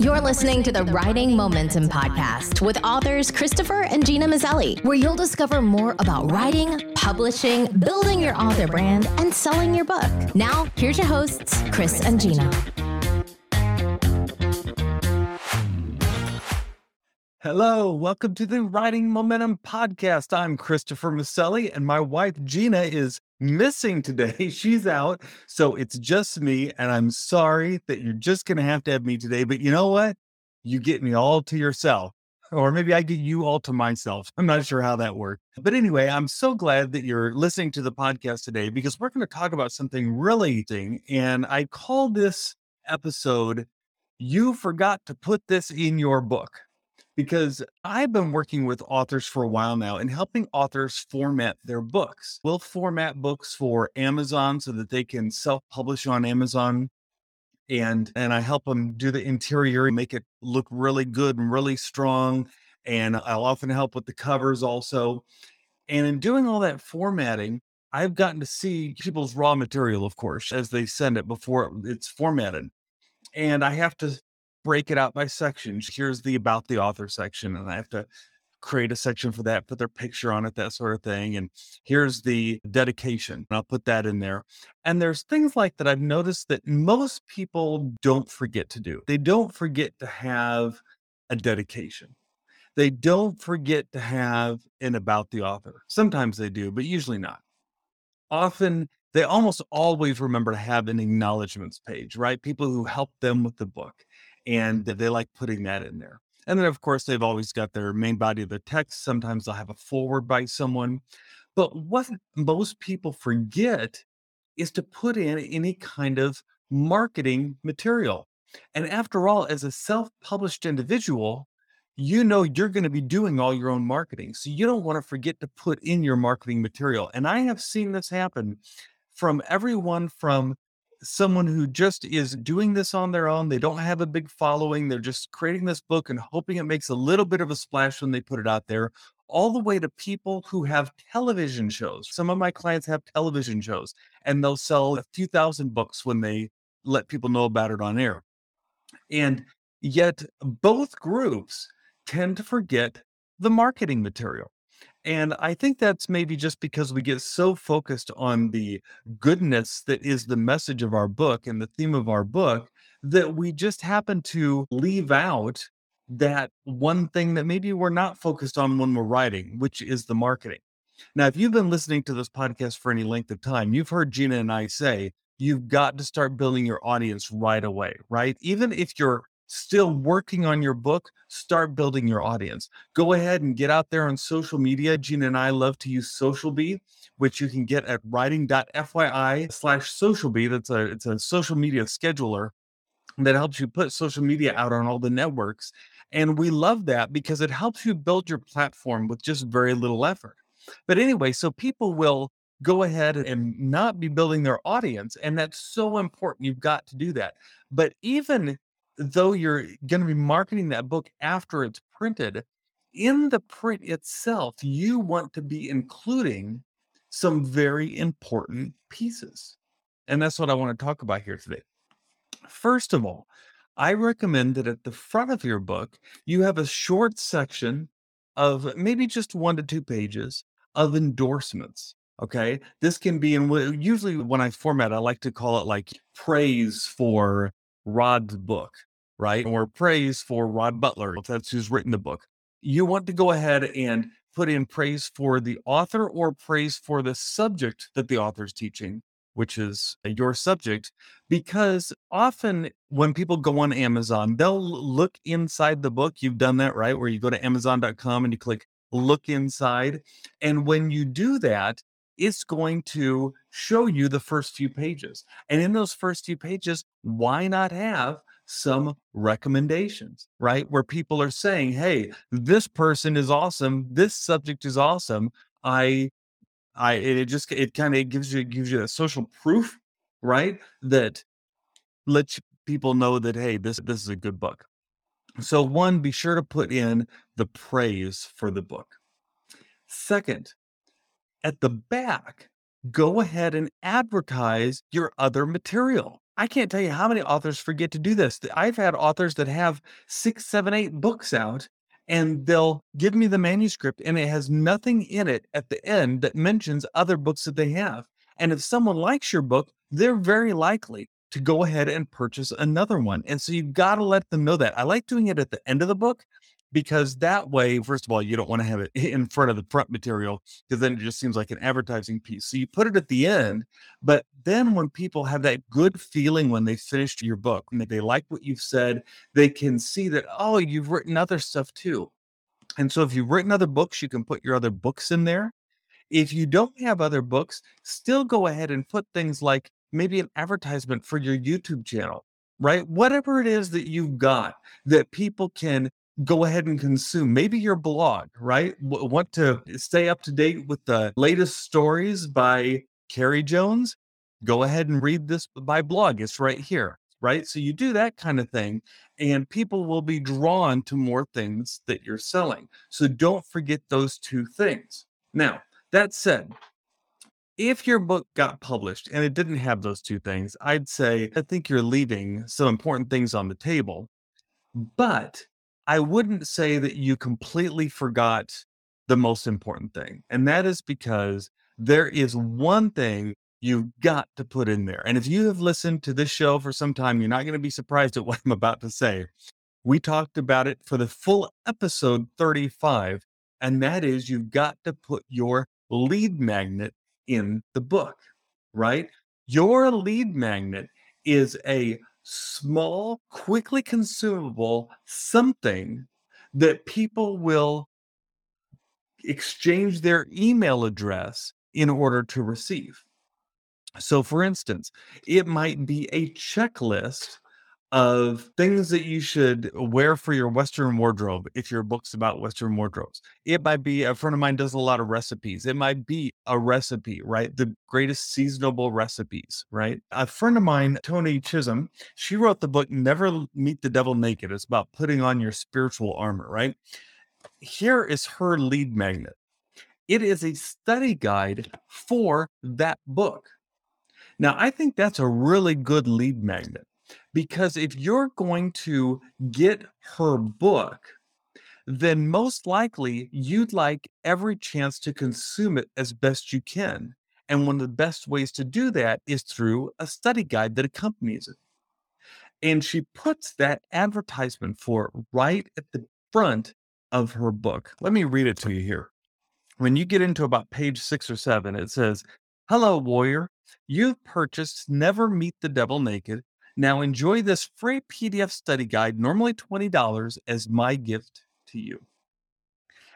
You're listening to the Writing Momentum Podcast with authors Christopher and Gena Maselli, where you'll discover more about writing, publishing, building your author brand, and selling your book. Now, here's your hosts, Chris and Gena. Hello, welcome to the Writing Momentum Podcast. I'm Christopher Maselli, and my wife Gena is missing today. She's out, so it's just me, and I'm sorry that you're just going to have to have me today. But you know what? You get me all to yourself, or maybe I get you all to myself. I'm not sure how that works. But anyway, I'm so glad that you're listening to the podcast today because we're going to talk about something really interesting. And I call this episode, You Forgot to Put This in Your Book because I've been working with authors for a while now and helping authors format their books. We'll format books for Amazon so that they can self-publish on Amazon and and I help them do the interior make it look really good and really strong and I'll often help with the covers also. And in doing all that formatting, I've gotten to see people's raw material of course as they send it before it's formatted. And I have to break it out by sections. Here's the about the author section, and I have to create a section for that, put their picture on it, that sort of thing. And here's the dedication, I'll put that in there. And there's things like that I've noticed that most people don't forget to do. They don't forget to have a dedication. They don't forget to have an about the author. Sometimes they do, but usually not. Often they almost always remember to have an acknowledgments page, right? People who helped them with the book and they like putting that in there. And then, of course, they've always got their main body of the text. Sometimes they'll have a foreword by someone. But what most people forget is to put in any kind of marketing material. And after all, as a self published individual, you know you're going to be doing all your own marketing. So you don't want to forget to put in your marketing material. And I have seen this happen from everyone from someone who just is doing this on their own. They don't have a big following. They're just creating this book and hoping it makes a little bit of a splash when they put it out there, all the way to people who have television shows. Some of my clients have television shows and they'll sell a few thousand books when they let people know about it on air. And yet, both groups tend to forget the marketing material. And I think that's maybe just because we get so focused on the goodness that is the message of our book and the theme of our book that we just happen to leave out that one thing that maybe we're not focused on when we're writing, which is the marketing. Now, if you've been listening to this podcast for any length of time, you've heard Gena and I say, you've got to start building your audience right away, right? Even if you're still working on your book, start building your audience. Go ahead and get out there on social media. Gena and I love to use SocialBee, which you can get at writing.fyi slash SocialBee. That's a it's a social media scheduler that helps you put social media out on all the networks. And we love that because it helps you build your platform with just very little effort. But anyway, so people will go ahead and not be building their audience. And that's so important. You've got to do that. But even though you're going to be marketing that book after it's printed, in the print itself, you want to be including some very important pieces. And that's what I want to talk about here today. First of all, I recommend that at the front of your book, you have a short section of maybe just one to two pages of endorsements. Okay. This can be in usually when I format, I like to call it like praise for Rod's book, right? Or praise for Rod Butler, if that's who's written the book. You want to go ahead and put in praise for the author or praise for the subject that the author's teaching, which is uh, your subject, because often when people go on Amazon, they'll look inside the book. You've done that, right? Where you go to Amazon.com and you click look inside. And when you do that, it's going to show you the first few pages. And in those first few pages, why not have some recommendations, right? Where people are saying, hey, this person is awesome. This subject is awesome. I, I, it just, it kind of gives you, gives you a social proof, right? That lets people know that, hey, this, this is a good book. So, one, be sure to put in the praise for the book. Second, at the back, go ahead and advertise your other material. I can't tell you how many authors forget to do this. I've had authors that have six, seven, eight books out, and they'll give me the manuscript, and it has nothing in it at the end that mentions other books that they have. And if someone likes your book, they're very likely to go ahead and purchase another one. And so you've got to let them know that. I like doing it at the end of the book because that way, first of all, you don't want to have it in front of the front material because then it just seems like an advertising piece. So you put it at the end, but then when people have that good feeling when they finished your book, and they like what you've said, they can see that, oh, you've written other stuff too. And so if you've written other books, you can put your other books in there. If you don't have other books, still go ahead and put things like maybe an advertisement for your YouTube channel, right? Whatever it is that you've got that people can go ahead and consume. Maybe your blog, right? W- want to stay up to date with the latest stories by Carrie Jones? Go ahead and read this by blog. It's right here, right? So you do that kind of thing, and people will be drawn to more things that you're selling. So don't forget those two things. Now, that said, if your book got published and it didn't have those two things, I'd say I think you're leaving some important things on the table. But I wouldn't say that you completely forgot the most important thing. And that is because there is one thing you've got to put in there. And if you have listened to this show for some time, you're not going to be surprised at what I'm about to say. We talked about it for the full episode 35, and that is you've got to put your lead magnet in the book, right? Your lead magnet is a small, quickly consumable something that people will exchange their email address in order to receive. So, for instance, it might be a checklist of things that you should wear for your Western wardrobe if your book's about Western wardrobes. It might be a friend of mine does a lot of recipes. It might be a recipe, right? The greatest seasonable recipes, right? A friend of mine, Tony Chisholm, she wrote the book Never Meet the Devil Naked. It's about putting on your spiritual armor, right? Here is her lead magnet. It is a study guide for that book. Now, I think that's a really good lead magnet because if you're going to get her book, then most likely you'd like every chance to consume it as best you can. And one of the best ways to do that is through a study guide that accompanies it. And she puts that advertisement for right at the front of her book. Let me read it to you here. When you get into about page six or seven, it says, Hello, warrior. You've purchased Never Meet the Devil Naked now enjoy this free PDF study guide, normally $20, as my gift to you.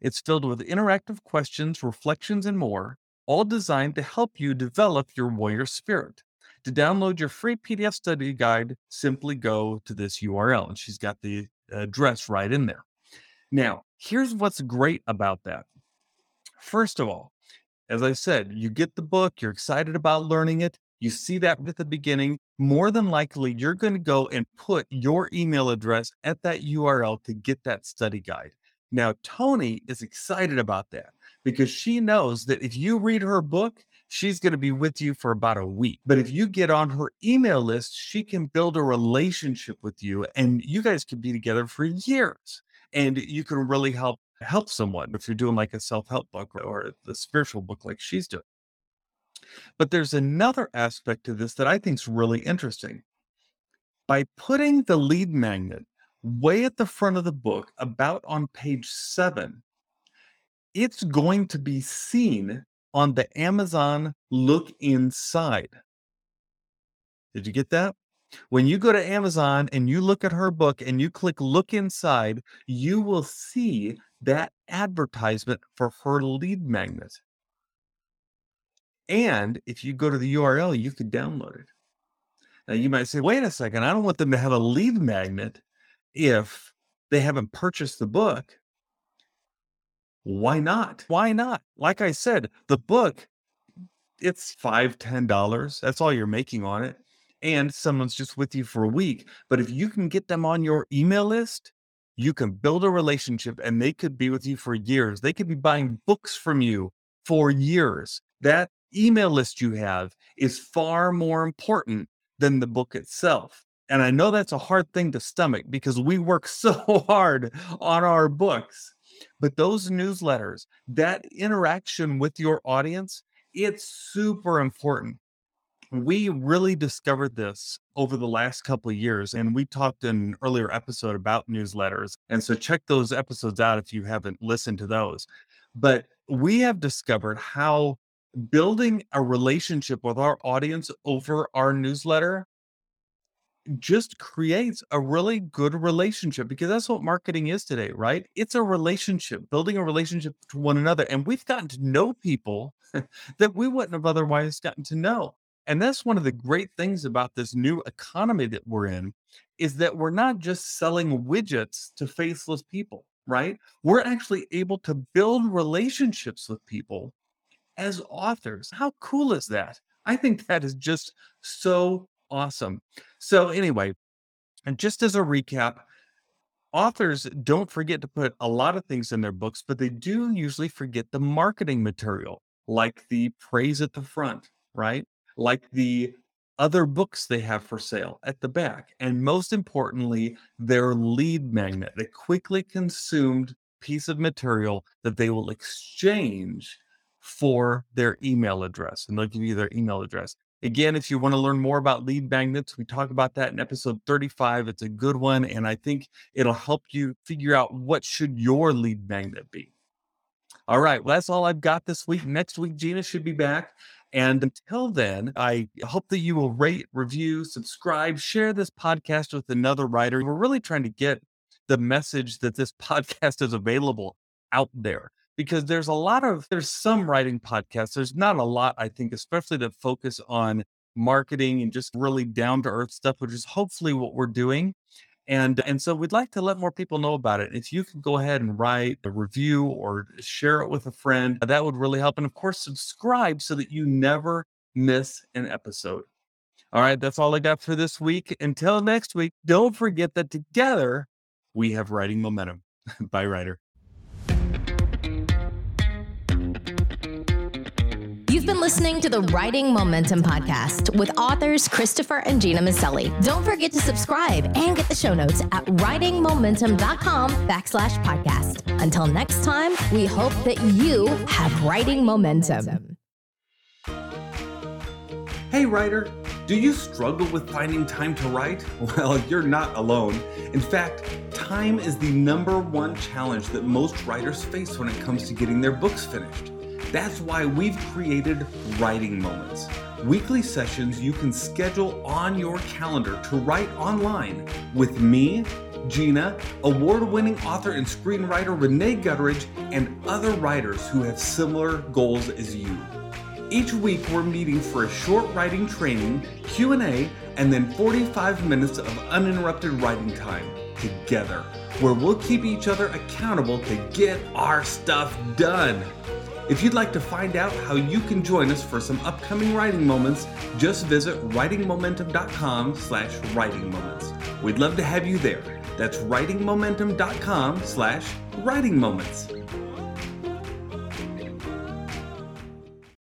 It's filled with interactive questions, reflections, and more, all designed to help you develop your warrior spirit. To download your free PDF study guide, simply go to this URL, and she's got the address right in there. Now, here's what's great about that. First of all, as I said, you get the book, you're excited about learning it, you see that at the beginning, more than likely you're going to go and put your email address at that URL to get that study guide. Now, Tony is excited about that because she knows that if you read her book, she's going to be with you for about a week. But if you get on her email list, she can build a relationship with you and you guys can be together for years. And you can really help help someone if you're doing like a self-help book or the spiritual book like she's doing. But there's another aspect to this that I think is really interesting. By putting the lead magnet way at the front of the book, about on page seven, it's going to be seen on the Amazon look inside. Did you get that? When you go to Amazon and you look at her book and you click look inside, you will see that advertisement for her lead magnet. And if you go to the URL, you could download it. Now you mm. might say, wait a second, I don't want them to have a lead magnet if they haven't purchased the book. Why not? Why not? Like I said, the book, it's five, ten dollars. That's all you're making on it. And someone's just with you for a week. But if you can get them on your email list, you can build a relationship and they could be with you for years. They could be buying books from you for years. That email list you have is far more important than the book itself. And I know that's a hard thing to stomach because we work so hard on our books. But those newsletters, that interaction with your audience, it's super important. We really discovered this over the last couple of years, and we talked in an earlier episode about newsletters. And so check those episodes out if you haven't listened to those. But we have discovered how building a relationship with our audience over our newsletter just creates a really good relationship because that's what marketing is today, right? It's a relationship, building a relationship to one another. And we've gotten to know people that we wouldn't have otherwise gotten to know. And that's one of the great things about this new economy that we're in is that we're not just selling widgets to faceless people, right? We're actually able to build relationships with people as authors. How cool is that? I think that is just so awesome. So, anyway, and just as a recap, authors don't forget to put a lot of things in their books, but they do usually forget the marketing material, like the praise at the front, right? Like the other books they have for sale at the back. And most importantly, their lead magnet, the quickly consumed piece of material that they will exchange for their email address. And they'll give you their email address. Again, if you want to learn more about lead magnets, we talk about that in episode 35. It's a good one, and I think it'll help you figure out what should your lead magnet be. All right, well, that's all I've got this week. Next week, Gena should be back. And until then, I hope that you will rate, review, subscribe, share this podcast with another writer. We're really trying to get the message that this podcast is available out there because there's a lot of there's some writing podcasts there's not a lot i think especially that focus on marketing and just really down to earth stuff which is hopefully what we're doing. And and so we'd like to let more people know about it. If you can go ahead and write a review or share it with a friend that would really help. And of course subscribe so that you never miss an episode. All right that's all i got for this week. Until next week don't forget that together we have writing momentum. Bye writer You've been listening to the Writing Momentum Podcast with authors Christopher and Gena Maselli. Don't forget to subscribe and get the show notes at writingmomentum.com backslash podcast. Until next time, we hope that you have writing momentum. Hey, writer, do you struggle with finding time to write? Well, you're not alone. In fact, time is the number one challenge that most writers face when it comes to getting their books finished. That's why we've created Writing Moments. Weekly sessions you can schedule on your calendar to write online with me, Gena, award winning author and screenwriter Rene Gutteridge, and other writers who have similar goals as you. Each week we're meeting for a short writing training, Q&A, and then 45 minutes of uninterrupted writing time together, where we'll keep each other accountable to get our stuff done. If you'd like to find out how you can join us for some upcoming writing moments, just visit writingmomentum.com slash writing moments. We'd love to have you there. That's writingmomentum.com slash writing moments.